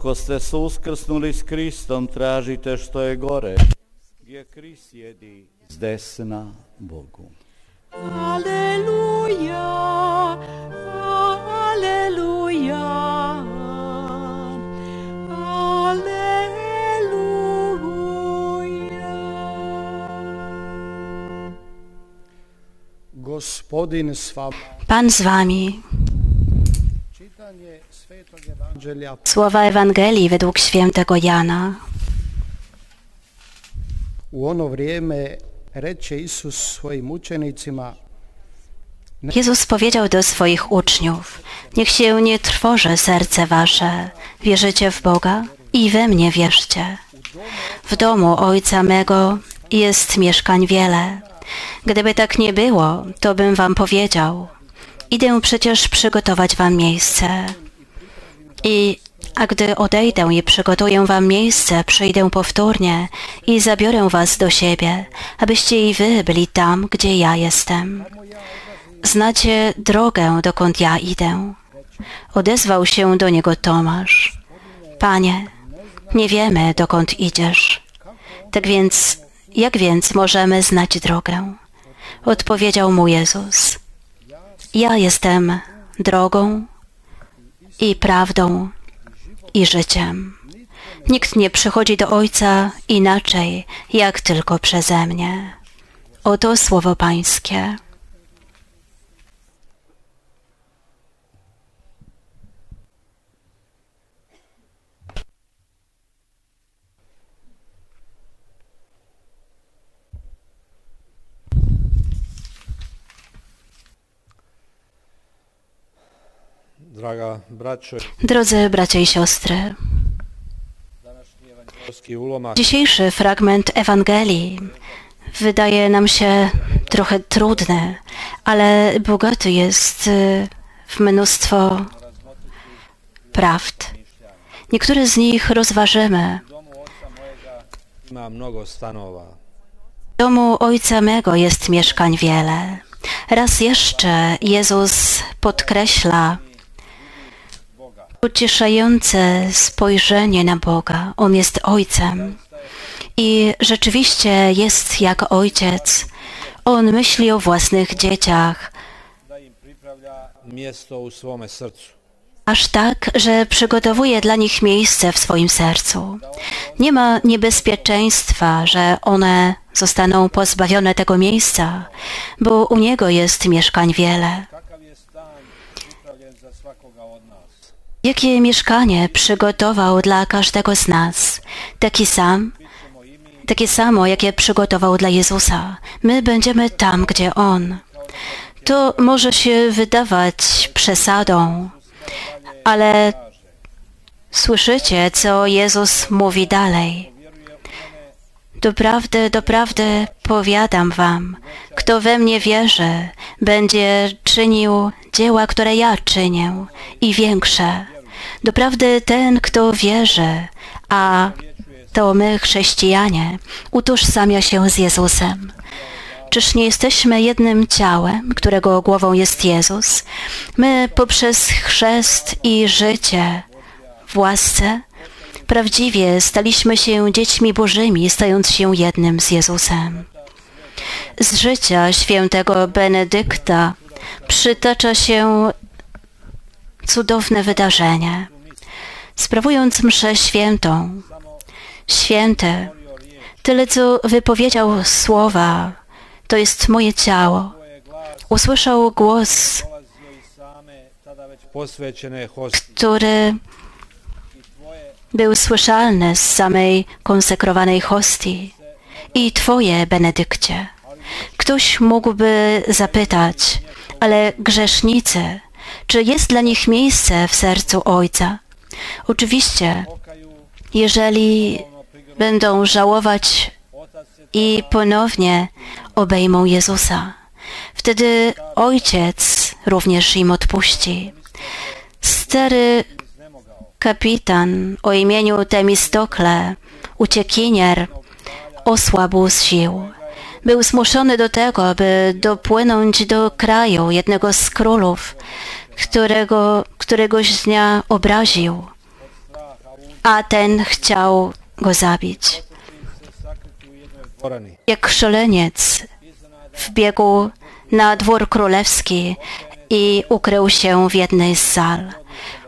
ako ste se uskrsnuli s Kristom, tražite što je gore, gdje Krist sjedi s desna Bogu. Aleluja, aleluja, aleluja. Gospodin s vama. Pan z wami. Słowa Ewangelii według świętego Jana. u ono vrijeme reče Isus svojim učenicima Jezus powiedział do swoich uczniów: Niech się nie trwoży serce wasze. Wierzycie w Boga i we mnie wierzcie. W domu Ojca mego jest mieszkań wiele. Gdyby tak nie było, to bym wam powiedział: Idę przecież przygotować wam miejsce. I a gdy odejdę i przygotuję wam miejsce, przyjdę powtórnie i zabiorę was do siebie, abyście i wy byli tam, gdzie ja jestem. Znacie drogę, dokąd ja idę. Odezwał się do niego Tomasz. Panie, nie wiemy, dokąd idziesz. Tak więc, jak więc możemy znać drogę? Odpowiedział mu Jezus. Ja jestem drogą i prawdą i życiem. Nikt nie przychodzi do Ojca inaczej, jak tylko przeze mnie. Oto słowo Pańskie. Drodzy bracia i siostry, dzisiejszy fragment Ewangelii wydaje nam się trochę trudny, ale bogaty jest y, w mnóstwo prawd. Niektóre z nich rozważymy. W domu Ojca mego jest mieszkań wiele. Raz jeszcze Jezus podkreśla ucieszające spojrzenie na Boga. On jest Ojcem i rzeczywiście jest jak Ojciec. On myśli o własnych dzieciach, aż tak, że przygotowuje dla nich miejsce w swoim sercu. Nie ma niebezpieczeństwa, że one zostaną pozbawione tego miejsca, bo u Niego jest mieszkań wiele. Jakie mieszkanie przygotował dla każdego z nas? Taki sam, takie samo, jakie przygotował dla Jezusa. My będziemy tam, gdzie On. To może się wydawać przesadą, ale słyszycie, co Jezus mówi dalej. Doprawdy, doprawdy powiadam wam, kto we mnie wierzy, będzie czynił dzieła, które ja czynię i większe. Doprawdy ten, kto wierzy, a to my, chrześcijanie, utożsamia się z Jezusem. Czyż nie jesteśmy jednym ciałem, którego głową jest Jezus? My poprzez chrzest i życie w łasce prawdziwie staliśmy się dziećmi Bożymi, stając się jednym z Jezusem. Z życia świętego Benedykta przytacza się cudowne wydarzenie. Sprawując mszę świętą, święte, tyle co wypowiedział słowa, to jest moje ciało. Usłyszał głos, który był słyszalny z samej konsekrowanej hostii. I Twoje, Benedykcie. Ktoś mógłby zapytać, ale grzesznicy, czy jest dla nich miejsce w sercu Ojca? Oczywiście, jeżeli będą żałować i ponownie obejmą Jezusa, wtedy Ojciec również im odpuści. Stary kapitan o imieniu Temistokle, uciekinier, osłabł z sił. Był zmuszony do tego, by dopłynąć do kraju jednego z królów, którego któregoś dnia obraził. a ten chciał go zabić. Jak szaleniec wbiegł na dwór królewski i ukrył się w jednej z sal.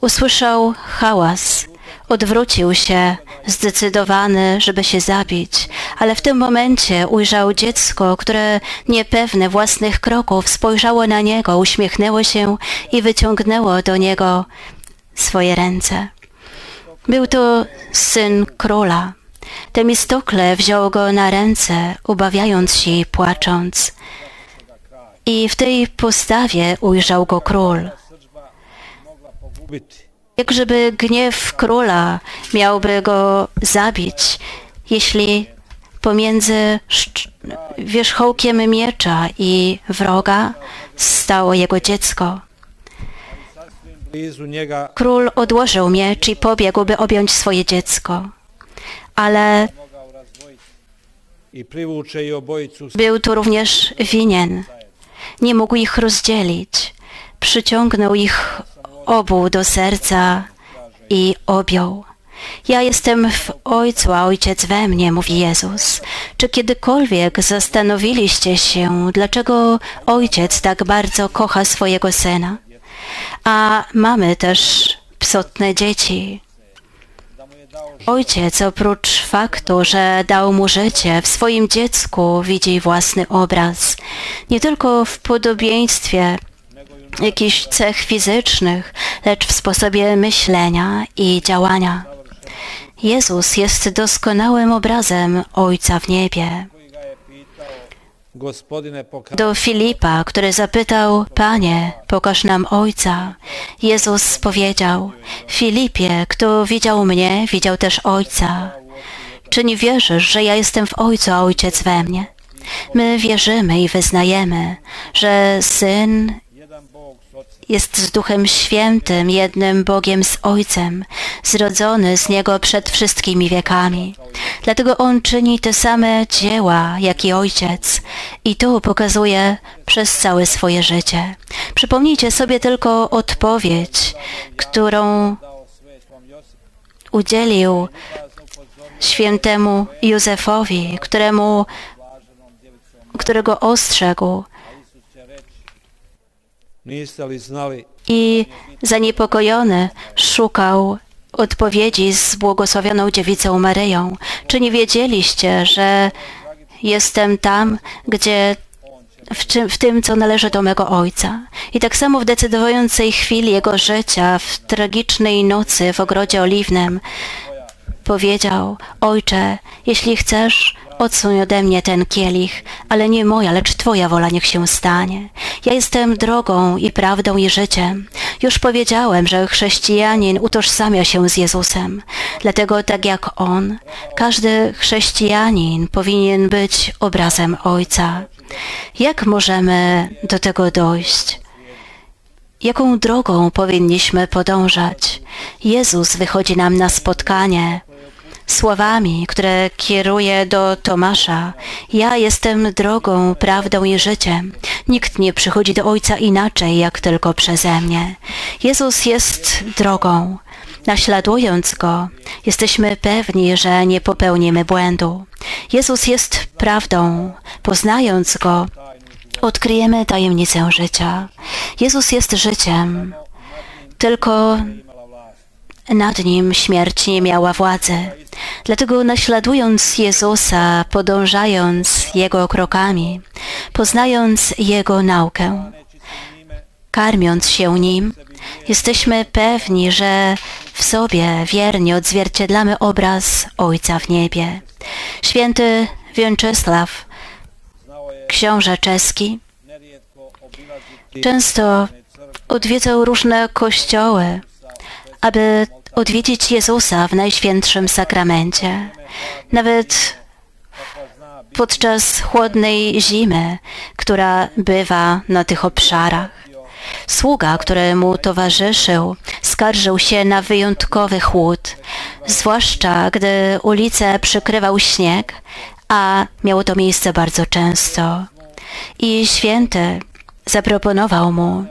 Usłyszał hałas, odwrócił się, zdecydowany, żeby się zabić, ale w tym momencie ujrzał dziecko, które niepewne własnych kroków spojrzało na niego, uśmiechnęło się i wyciągnęło do niego swoje ręce. Był to syn króla. Temistokle wziął go na ręce, ubawiając się i płacząc. I w tej postawie ujrzał go król. Jak żeby gniew króla miałby go zabić, jeśli pomiędzy wierzchołkiem miecza i wroga stało jego dziecko. Król odłożył miecz i pobiegł, by objąć swoje dziecko. Ale Był tu również winien. Nie mógł ich rozdzielić. Przyciągnął ich obu do serca i objął. Ja jestem w Ojcu, a Ojciec we mnie, mówi Jezus. Czy kiedykolwiek zastanowiliście się, dlaczego Ojciec tak bardzo kocha swojego Syna? A mamy też psotne dzieci. Ojciec oprócz faktu, że dał mu życie, w swoim dziecku widzi własny obraz. Nie tylko w podobieństwie jakichś cech fizycznych, lecz w sposobie myślenia i działania. Jezus jest doskonałym obrazem Ojca w niebie. Do Filipa, który zapytał, Panie, pokaż nam Ojca. Jezus powiedział, Filipie, kto widział mnie, widział też Ojca. Czy nie wierzysz, że ja jestem w Ojcu, a Ojciec we mnie? My wierzymy i wyznajemy, że Syn jest z Duchem Świętym, jednym Bogiem z Ojcem, zrodzony z Niego przed wszystkimi wiekami. Dlatego On czyni te same dzieła, jak i Ojciec i to pokazuje przez całe swoje życie. Przypomnijcie sobie tylko odpowiedź, którą udzielił świętemu Józefowi, któremu, którego ostrzegł i zaniepokojony szukał odpowiedzi z błogosławioną dziewicą Maryją. Czy nie wiedzieliście, że jestem tam, gdzie w, czym, w tym, co należy do mego Ojca. I tak samo w decydującej chwili jego życia, w tragicznej nocy w ogrodzie oliwnym, powiedział, Ojcze, jeśli chcesz, odsuń ode mnie ten kielich, ale nie moja, lecz Twoja wola niech się stanie. Ja jestem drogą i prawdą i życiem. Już powiedziałem, że chrześcijanin utożsamia się z Jezusem. Dlatego tak jak On, każdy chrześcijanin powinien być obrazem Ojca. Jak możemy do tego dojść? Jaką drogą powinniśmy podążać? Jezus wychodzi nam na spotkanie słowami, które kieruje do Tomasza. Ja jestem drogą, prawdą i życiem. Nikt nie przychodzi do Ojca inaczej, jak tylko przeze mnie. Jezus jest drogą. Naśladując Go, jesteśmy pewni, że nie popełnimy błędu. Jezus jest prawdą. Poznając Go, odkryjemy tajemnicę życia. Jezus jest życiem. Tylko nad nim śmierć nie miała władzy. Dlatego naśladując Jezusa, podążając Jego krokami, poznając Jego naukę, karmiąc się Nim, jesteśmy pewni, że w sobie wiernie odzwierciedlamy obraz Ojca w niebie. Święty Więczysław, książę czeski, często odwiedzał różne kościoły, aby odwiedzić Jezusa w Najświętszym Sakramencie. Nawet podczas chłodnej zimy, która bywa na tych obszarach. Sługa, który mu towarzyszył, skarżył się na wyjątkowy chłód, zwłaszcza gdy ulicę przykrywał śnieg, a miało to miejsce bardzo często. I święty zaproponował mu,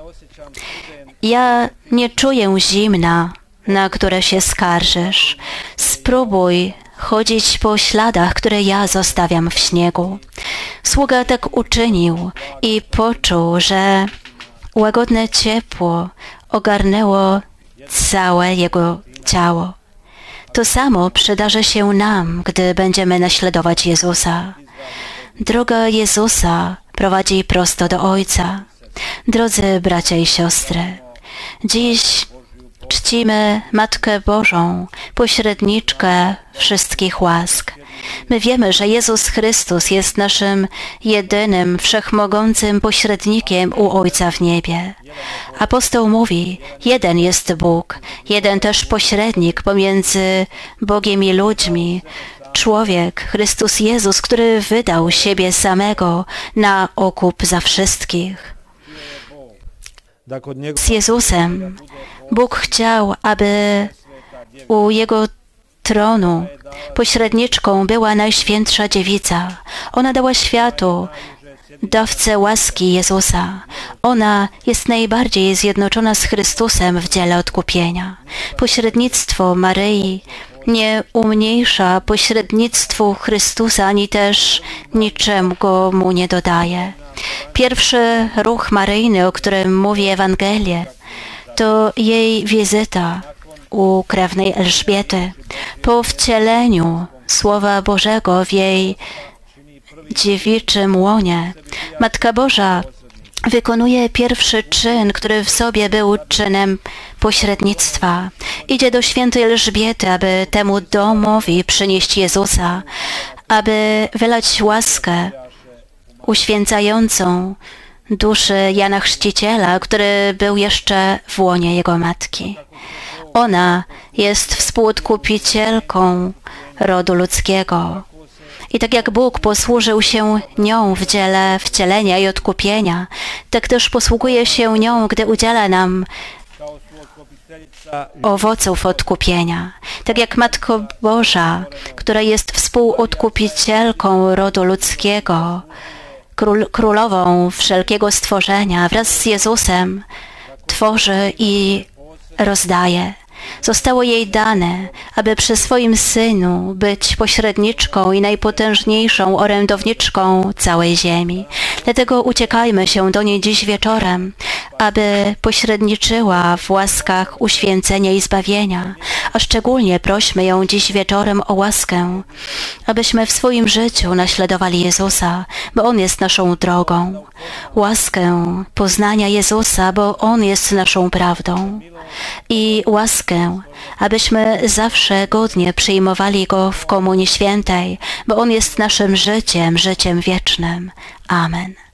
ja nie czuję zimna na które się skarżysz. Spróbuj chodzić po śladach, które ja zostawiam w śniegu. Sługa tak uczynił i poczuł, że łagodne ciepło ogarnęło całe jego ciało. To samo przydarzy się nam, gdy będziemy naśladować Jezusa. Droga Jezusa prowadzi prosto do Ojca. Drodzy bracia i siostry, dziś czcimy Matkę Bożą, pośredniczkę wszystkich łask. My wiemy, że Jezus Chrystus jest naszym jedynym, wszechmogącym pośrednikiem u Ojca w niebie. Apostoł mówi, jeden jest Bóg, jeden też pośrednik pomiędzy Bogiem i ludźmi, człowiek, Chrystus Jezus, który wydał siebie samego na okup za wszystkich. Tak Z Jezusem Bóg chciał, aby u Jego tronu pośredniczką była Najświętsza Dziewica. Ona dała światu dawcę łaski Jezusa. Ona jest najbardziej zjednoczona z Chrystusem w dziele odkupienia. Pośrednictwo Maryi nie umniejsza pośrednictwu Chrystusa, ani też niczemu go mu nie dodaje. Pierwszy ruch Maryjny, o którym mówi Ewangelie, to jej wizyta u krewnej Elżbiety. Po wcieleniu Słowa Bożego w jej dziewiczym łonie, Matka Boża wykonuje pierwszy czyn, który w sobie był czynem pośrednictwa. Idzie do świętej Elżbiety, aby temu domowi przynieść Jezusa, aby wylać łaskę uświęcającą duszy Jana Chrzciciela, który był jeszcze w łonie jego matki. Ona jest współodkupicielką rodu ludzkiego. I tak jak Bóg posłużył się nią w dziele wcielenia i odkupienia, tak też posługuje się nią, gdy udziela nam owoców odkupienia. Tak jak Matko Boża, która jest współodkupicielką rodu ludzkiego, król, królową wszelkiego stworzenia, wraz z Jezusem tworzy i rozdaje. Zostało jej dane, aby przy swoim Synu być pośredniczką i najpotężniejszą orędowniczką całej ziemi. Dlatego uciekajmy się do niej dziś wieczorem, aby pośredniczyła w łaskach uświęcenia i zbawienia, a szczególnie prośmy ją dziś wieczorem o łaskę, abyśmy w swoim życiu naśladowali Jezusa, bo On jest naszą drogą. Łaskę poznania Jezusa, bo On jest naszą prawdą. I łaskę, abyśmy zawsze godnie przyjmowali Go w Komunii Świętej, bo On jest naszym życiem, życiem wiecznym. Amen.